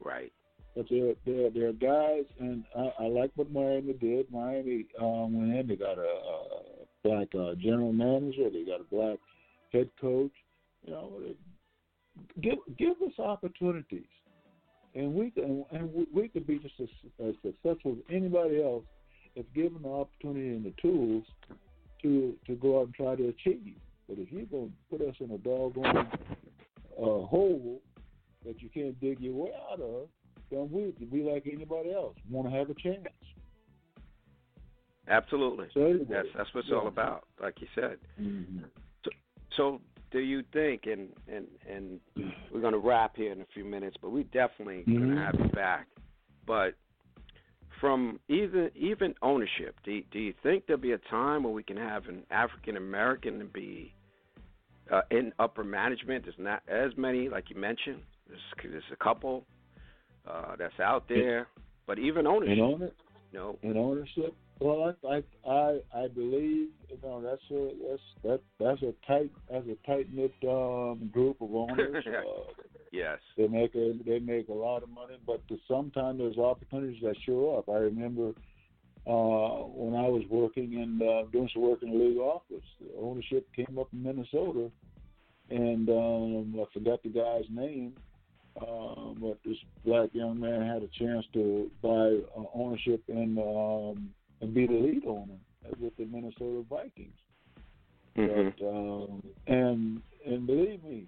Right. But there there there are guys, and I, I like what Miami did. Miami um, went in. They got a, a black uh, general manager. They got a black head coach. You know, give give us opportunities, and we can and we, we could be just as, as successful as anybody else if given the opportunity and the tools to to go out and try to achieve. But if you're gonna put us in a doggone hole that you can't dig your way out of, then we we like anybody else want to have a chance. Absolutely. So anyway, That's that's what it's yeah. all about, like you said. Mhm. So, do you think, and and and we're going to wrap here in a few minutes, but we definitely going Mhm. to have you back. But from even even ownership, do do you think there'll be a time where we can have an African American to be uh, in upper management. There's not as many, like you mentioned. There's, there's a couple uh, that's out there, but even ownership. In owner, no. In ownership, well, I I I, I believe you know that's a that's that that's a tight that's a tight knit um, group of owners. uh, yes. They make a they make a lot of money, but sometimes there's opportunities that show up. I remember uh, when I was working and uh, doing some work in the league office, the ownership came up in Minnesota, and um, I forgot the guy's name, uh, but this black young man had a chance to buy uh, ownership in um, and be the lead owner with the Minnesota Vikings. Mm-hmm. But, um, and and believe me,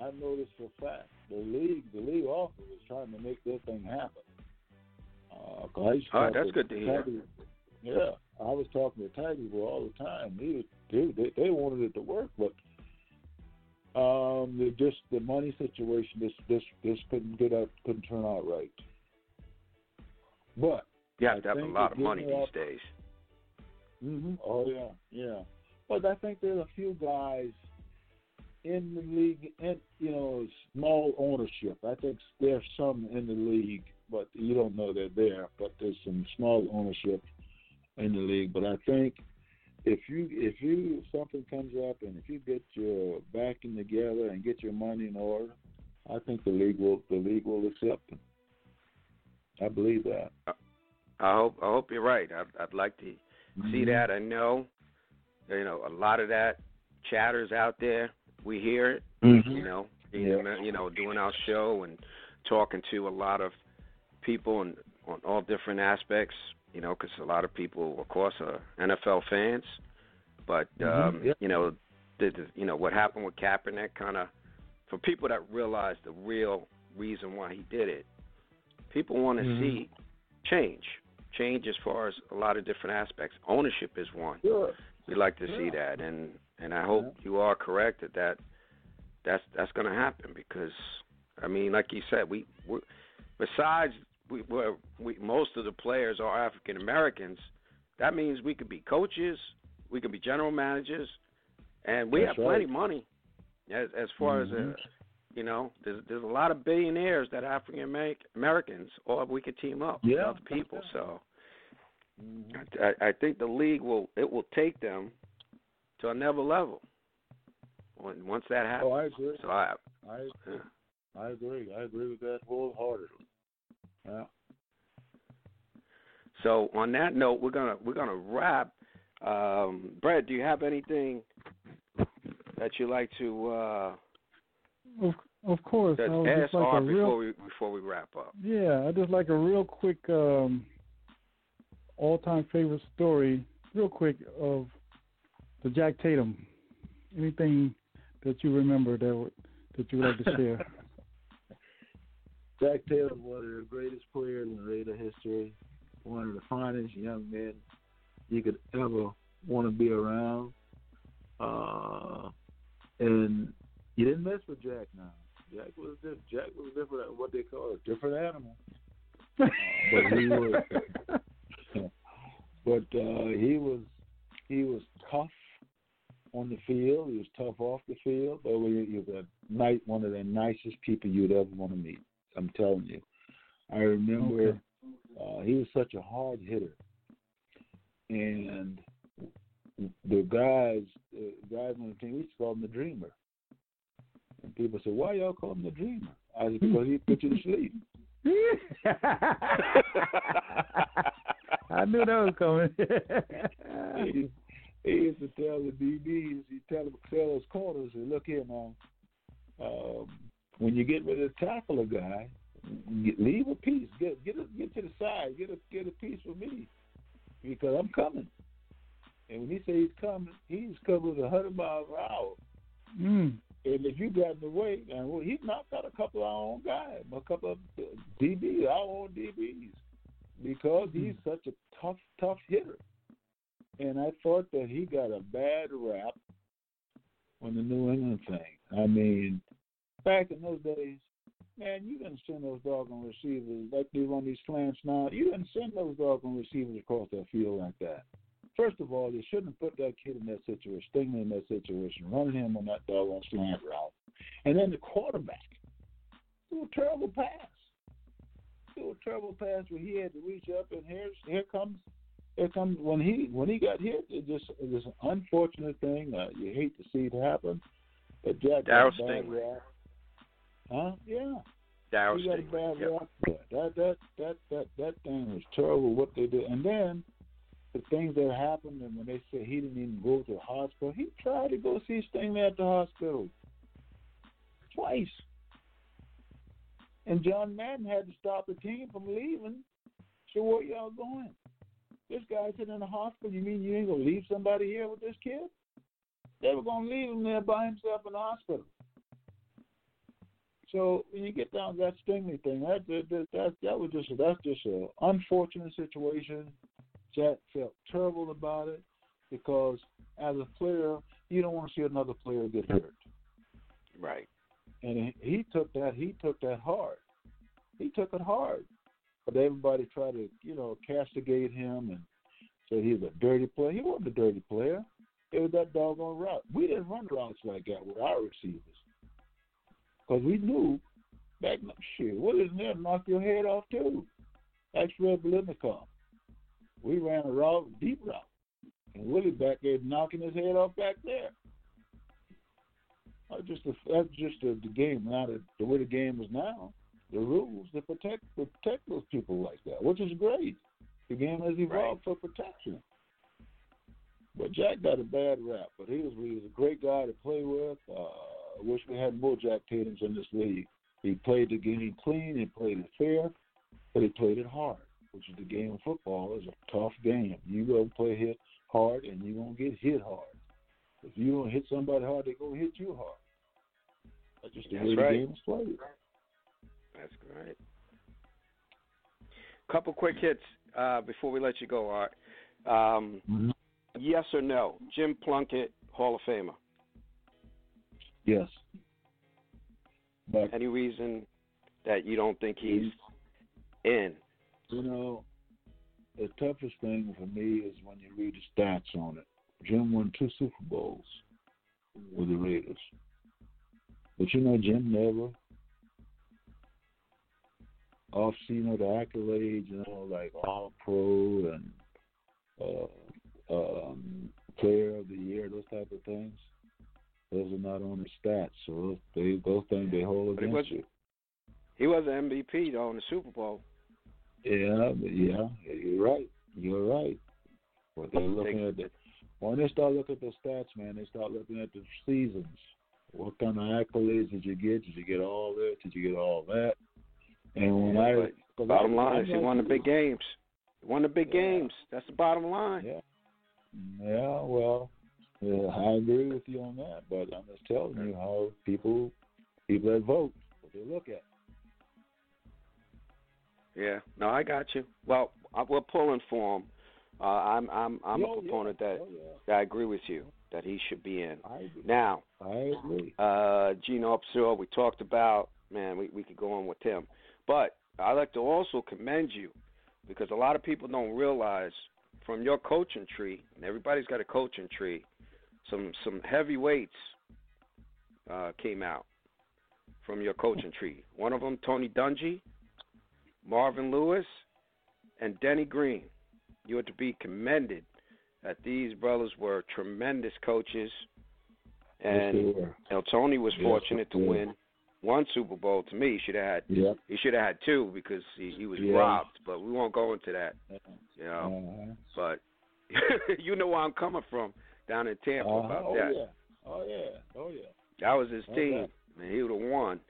I know this for a fact. The league, the league office is trying to make that thing happen. Uh, All right, that's good to hear. Yeah, I was talking to Tiger all the time. He, dude, they, they wanted it to work, but um, just the money situation this this this couldn't get out, couldn't turn out right. But you have I to have a lot of money gives these up- days. hmm Oh yeah, yeah. But I think there's a few guys in the league, and you know, small ownership. I think there's some in the league, but you don't know they're there. But there's some small ownership in the league. But I think if you if you something comes up and if you get your backing together and get your money in order, I think the league will the league will accept them. I believe that. I hope I hope you're right. I'd, I'd like to see Mhm. that. I know, you know, a lot of that chatters out there. We hear it. Mhm. You know, Yeah. you know, doing our show and talking to a lot of people and on all different aspects. You know, because a lot of people, of course, are NFL fans. But um, Mhm. Yeah. you know, the, the, you know what happened with Kaepernick kind of for people that realize the real reason why he did it. People want to Mhm. see change, change as far as a lot of different aspects. Ownership is one. Sure. We like to see that, and and I hope you are correct that that that's that's going to happen because I mean, like you said, we we besides we we're, we most of the players are African Americans. That means we could be coaches, we could be general managers, and we That's have plenty of money. As as far as Mhm. uh, you know, there's there's a lot of billionaires that African Americans, or we could team up with Yeah. other people. So. I, I think the league will it will take them to another level when once that happens. Oh, I agree. So I, I yeah. I agree. I agree with that wholeheartedly. Yeah. so on that note, we're gonna we're gonna wrap. Um, Brett, do you have anything that you like to uh, Of of course. I would ask just like a real before we before we wrap up? Yeah, I just like a real quick um, all-time favorite story, real quick of the Jack Tatum. Anything that you remember that that you would like to share? Jack Tatum, was one of the greatest players in Raider history, one of the finest young men you could ever want to be around. Uh, and you didn't mess with Jack now. Jack was different. Jack was different, what they call a different animal. Uh, but he was, but uh, he was he was tough on the field. He was tough off the field. But he he was a nice, one of the nicest people you'd ever want to meet. I'm telling you. I remember Okay. uh, he was such a hard hitter, and the guys, the guys on the team, we used to call him the Dreamer. And people say, "Why y'all call him the Dreamer?" I said, "Because he put you to sleep." I knew that was coming. he, used- he used to tell the DBs, he tell tell his corners, look here now, um, when you get ready to tackle a guy, get, leave a piece, get get a, get to the side, get a get a piece for me, because I'm coming. And when he says he's coming, he's coming at a hundred miles an hour. mm. And if you got in the way, and well, he knocked out a couple of our own guys, a couple of DBs, our own DBs, because he's such a tough, tough hitter. And I thought that he got a bad rap on the New England thing. I mean, back in those days, man, you didn't send those doggone receivers like they run these slants now. You didn't send those doggone receivers across that field like that. First of all, they shouldn't have put that kid in that situation, Stingley in that situation, running him on that doggone slant route. And then the quarterback threw a terrible pass. Threw a terrible pass where he had to reach up, and here's here comes here comes when he when he got hit. It just it was an unfortunate thing. Uh, you hate to see it happen, but Jack Darryl got a bad Stingley. Huh? Yeah. Darryl He got a bad Yep. rap. That that that that that thing was terrible what they did. And then the things that happened and when they said he didn't even go to the hospital, he tried to go see Stingley at the hospital. Twice. And John Madden had to stop the team from leaving. So where y'all going? This guy's sitting in the hospital. You mean you ain't gonna leave somebody here with this kid? They were gonna leave him there by himself in the hospital. So when you get down to that Stingley thing, that that that, that, that was just that's just an unfortunate situation. Jack felt terrible about it because as a player, you don't want to see another player get hurt, Right. and he, he took that he took that hard. He took it hard, but everybody tried to you know castigate him and say he was a dirty player. He wasn't a dirty player. It was that doggone route. We didn't run routes like that with our receivers because we knew back shit. What is there? Knock your head off too. That's Red Blitnikov. We ran a route, deep route, and Willie back there knocking his head off back there. That's just the that's just the, the game. Now the, the way the game is now, the rules to protect protect those people like that, which is great. The game has evolved for protection. But Jack got a bad rap, but he was he was a great guy to play with. Uh, I wish we had more Jack Tatum's in this league. He played the game clean, he played it fair, but he played it hard, which is the game of football is a tough game. You gonna play hit hard and you're gonna get hit hard. If you don't hit somebody hard, they're gonna hit you hard. That's just the That's way right. the game is played. That's great. Couple quick hits uh, before we let you go, Art. Um, Mm-hmm. yes or no? Jim Plunkett, Hall of Famer. Yes. But Any reason that you don't think he's in? You know, the toughest thing for me is when you read the stats on it. Jim won two Super Bowls with the Raiders. But you know, Jim never off you know the accolades, you know, like all pro and uh um player of the year, those type of things. Those are not on the stats, so they both think they hold But he against was- you. He was an MVP though in the Super Bowl. Yeah, yeah, you're right. You're right. But they're looking at the when they start looking at the stats, man, they start looking at the seasons. What kind of accolades did you get? Did you get all that? Did you get all that? And when Yeah, I Bottom I- line I'm is he won the big games. He won the big Yeah. games. That's the bottom line. Yeah, yeah. Well, yeah, I agree with you on that. But I'm just telling you how people people that vote what they look at. Yeah. No, I got you. Well, I, we're pulling for him. Uh, I'm I'm I'm a proponent yeah. that, Oh, yeah. that I agree with you that he should be in. I agree. Now, I agree. uh, Gene Upshaw, we talked about. Man, we we could go on with him, but I'd like to also commend you because a lot of people don't realize from your coaching tree, and everybody's got a coaching tree. Some some heavyweights uh, came out from your coaching tree. One of them, Tony Dungy, Marvin Lewis, and Denny Green. You are to be commended that these brothers were tremendous coaches, and you know, Tony was Yes, fortunate to win one Super Bowl. To me, he should have had Yeah. he should have had two because he, he was Yeah. robbed. But we won't go into that, you know. Uh-huh. But you know where I'm coming from down in Tampa Uh-huh. about oh, that. Yeah. Oh yeah. Oh yeah. That was his Okay. team, and he would have won.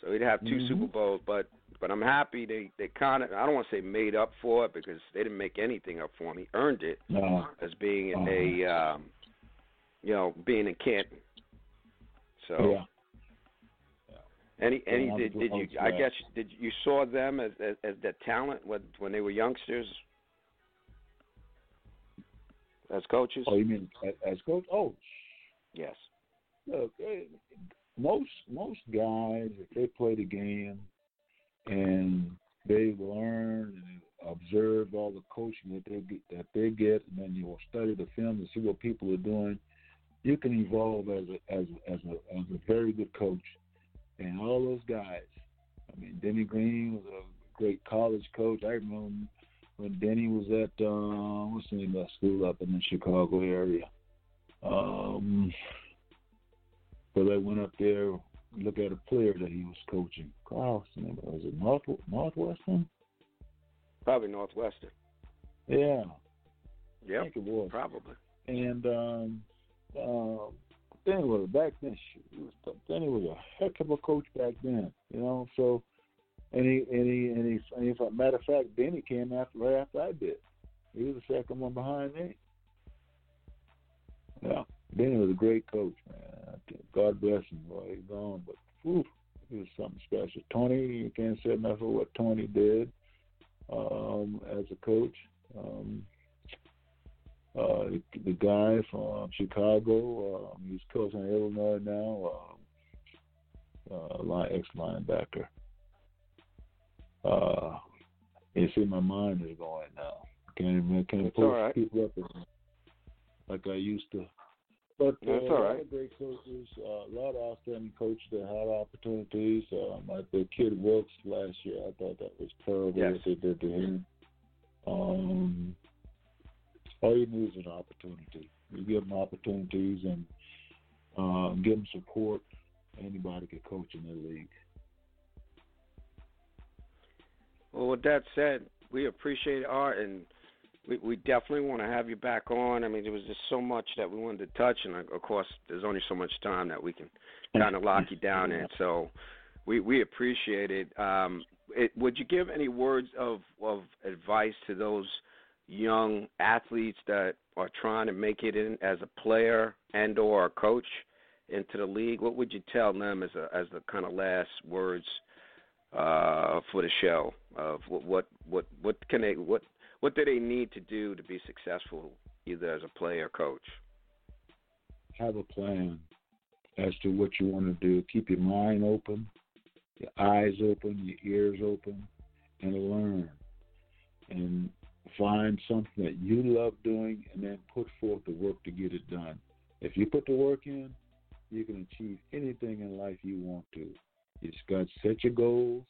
So he'd have 2 Mhm. Super Bowls. But but I'm happy they they kind of I don't want to say made up for it because they didn't make anything up for him. He earned it No. as being in Uh-huh. a um, you know being in Canton. So Yeah. any any did did you I I guess did you saw them as as, as the talent when when they were youngsters as coaches? Oh, you mean as, coach? Oh, Yes. look, eh, most most guys if they play the game and they learn and observe all the coaching that they get, that they get, and then you will study the film and see what people are doing. You can evolve as a as as a as a very good coach, and all those guys. I mean, Denny Green was a great college coach. I remember when Denny was at uh, what's the name of that school up in the Chicago area. Um, but I went up there look at a player that he was coaching. Carlson, name was it North Northwestern? Probably Northwestern. Yeah. Yeah. I think it was. Probably. And um uh, Denny was back then. He was Denny was a heck of a coach back then. You know, so and he and he and he, and he matter of fact, Denny came after right after I did. He was the second one behind me. Yeah, Denny was a great coach, man. God bless him. Well, he's gone, but whew, he was something special. Tony, you can't say enough of what Tony did um, as a coach. Um, uh, the, the guy from Chicago, um, he's coaching Illinois now. Um, uh, ex linebacker. Uh, you see, my mind is going now. Can't even can't pull right. people up like I used to. But That's uh, all a lot of great coaches, uh, a lot of outstanding coaches that had opportunities. Um, like the kid Wilks last year, I thought that was terrible Yes. what they did to him. Um, all you need is an opportunity. You give them opportunities and uh, give them support. Anybody can coach in the league. Well, with that said, we appreciate Art, and we, we definitely want to have you back on. I mean, there was just so much that we wanted to touch, and of course, there's only so much time that we can kind of lock you down in. So, we we appreciate it. Um, it. Would you give any words of of advice to those young athletes that are trying to make it in as a player and or a coach into the league? What would you tell them as a as the kind of last words uh, for the show of what what what what can they what what do they need to do to be successful either as a player or coach? Have a plan as to what you want to do. Keep your mind open, your eyes open, your ears open, and learn. And find something that you love doing and then put forth the work to get it done. If you put the work in, you can achieve anything in life you want to. You just got to set your goals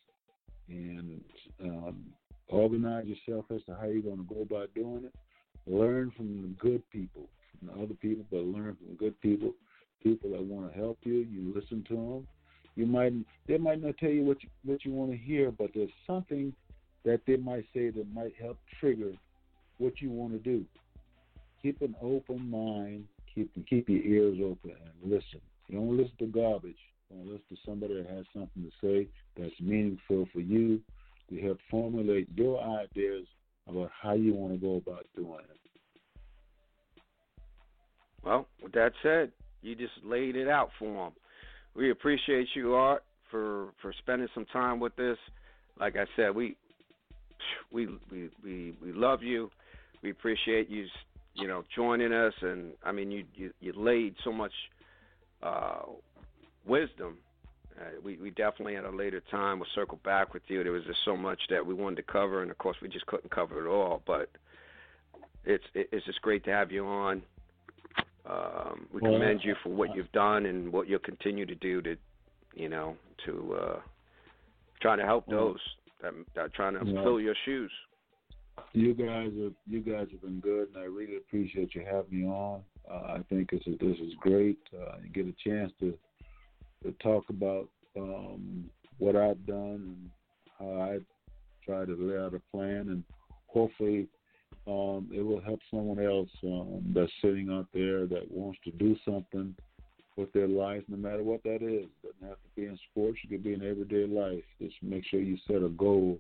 and um, organize yourself as to how you're going to go about doing it. Learn from the good people, from the other people, but learn from good people, people that want to help you. You listen to them. You might they might not tell you what you, what you want to hear, but there's something that they might say that might help trigger what you want to do. Keep an open mind. Keep keep your ears open and listen. You don't listen to garbage. Listen to somebody that has something to say that's meaningful for you to help formulate your ideas about how you want to go about doing it. Well, with that said, you just laid it out for them. We appreciate you, Art, for for spending some time with us. Like I said, we we we we we love you. We appreciate you, you know, joining us. And I mean, you you, you laid so much uh, wisdom. Uh, we we definitely at a later time will circle back with you. There was just so much that we wanted to cover, and of course, we just couldn't cover it all. But it's it's just great to have you on. Um, we Well, commend you for what you've done and what you'll continue to do to, you know, to uh, try to help those that, that are trying to yeah. fill your shoes. You guys have you guys have been good, and I really appreciate you having me on. Uh, I think this is this is great. Uh, you get a chance to to talk about um, what I've done and how I try to lay out a plan, and hopefully um, it will help someone else um, that's sitting out there that wants to do something with their life, no matter what that is. It doesn't have to be in sports; it could be in everyday life. Just make sure you set a goal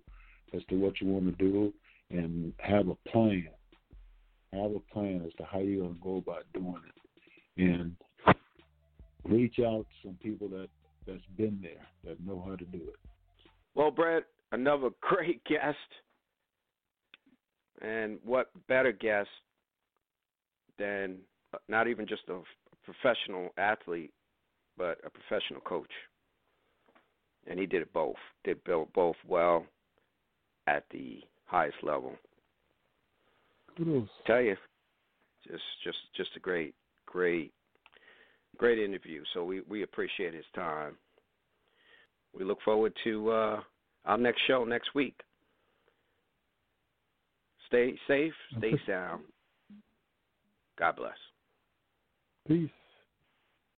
as to what you want to do and have a plan. Have a plan as to how you're going to go about doing it, and reach out to some people that that's been there that know how to do it. Well, Brett, another great guest. And what better guest than uh, not even just a professional athlete, but a professional coach. And he did it both. Did both well at the highest level. Tell you, just just just a great great great interview. So we we appreciate his time. We look forward to uh, our next show next week. Stay safe, stay sound. God bless. Peace.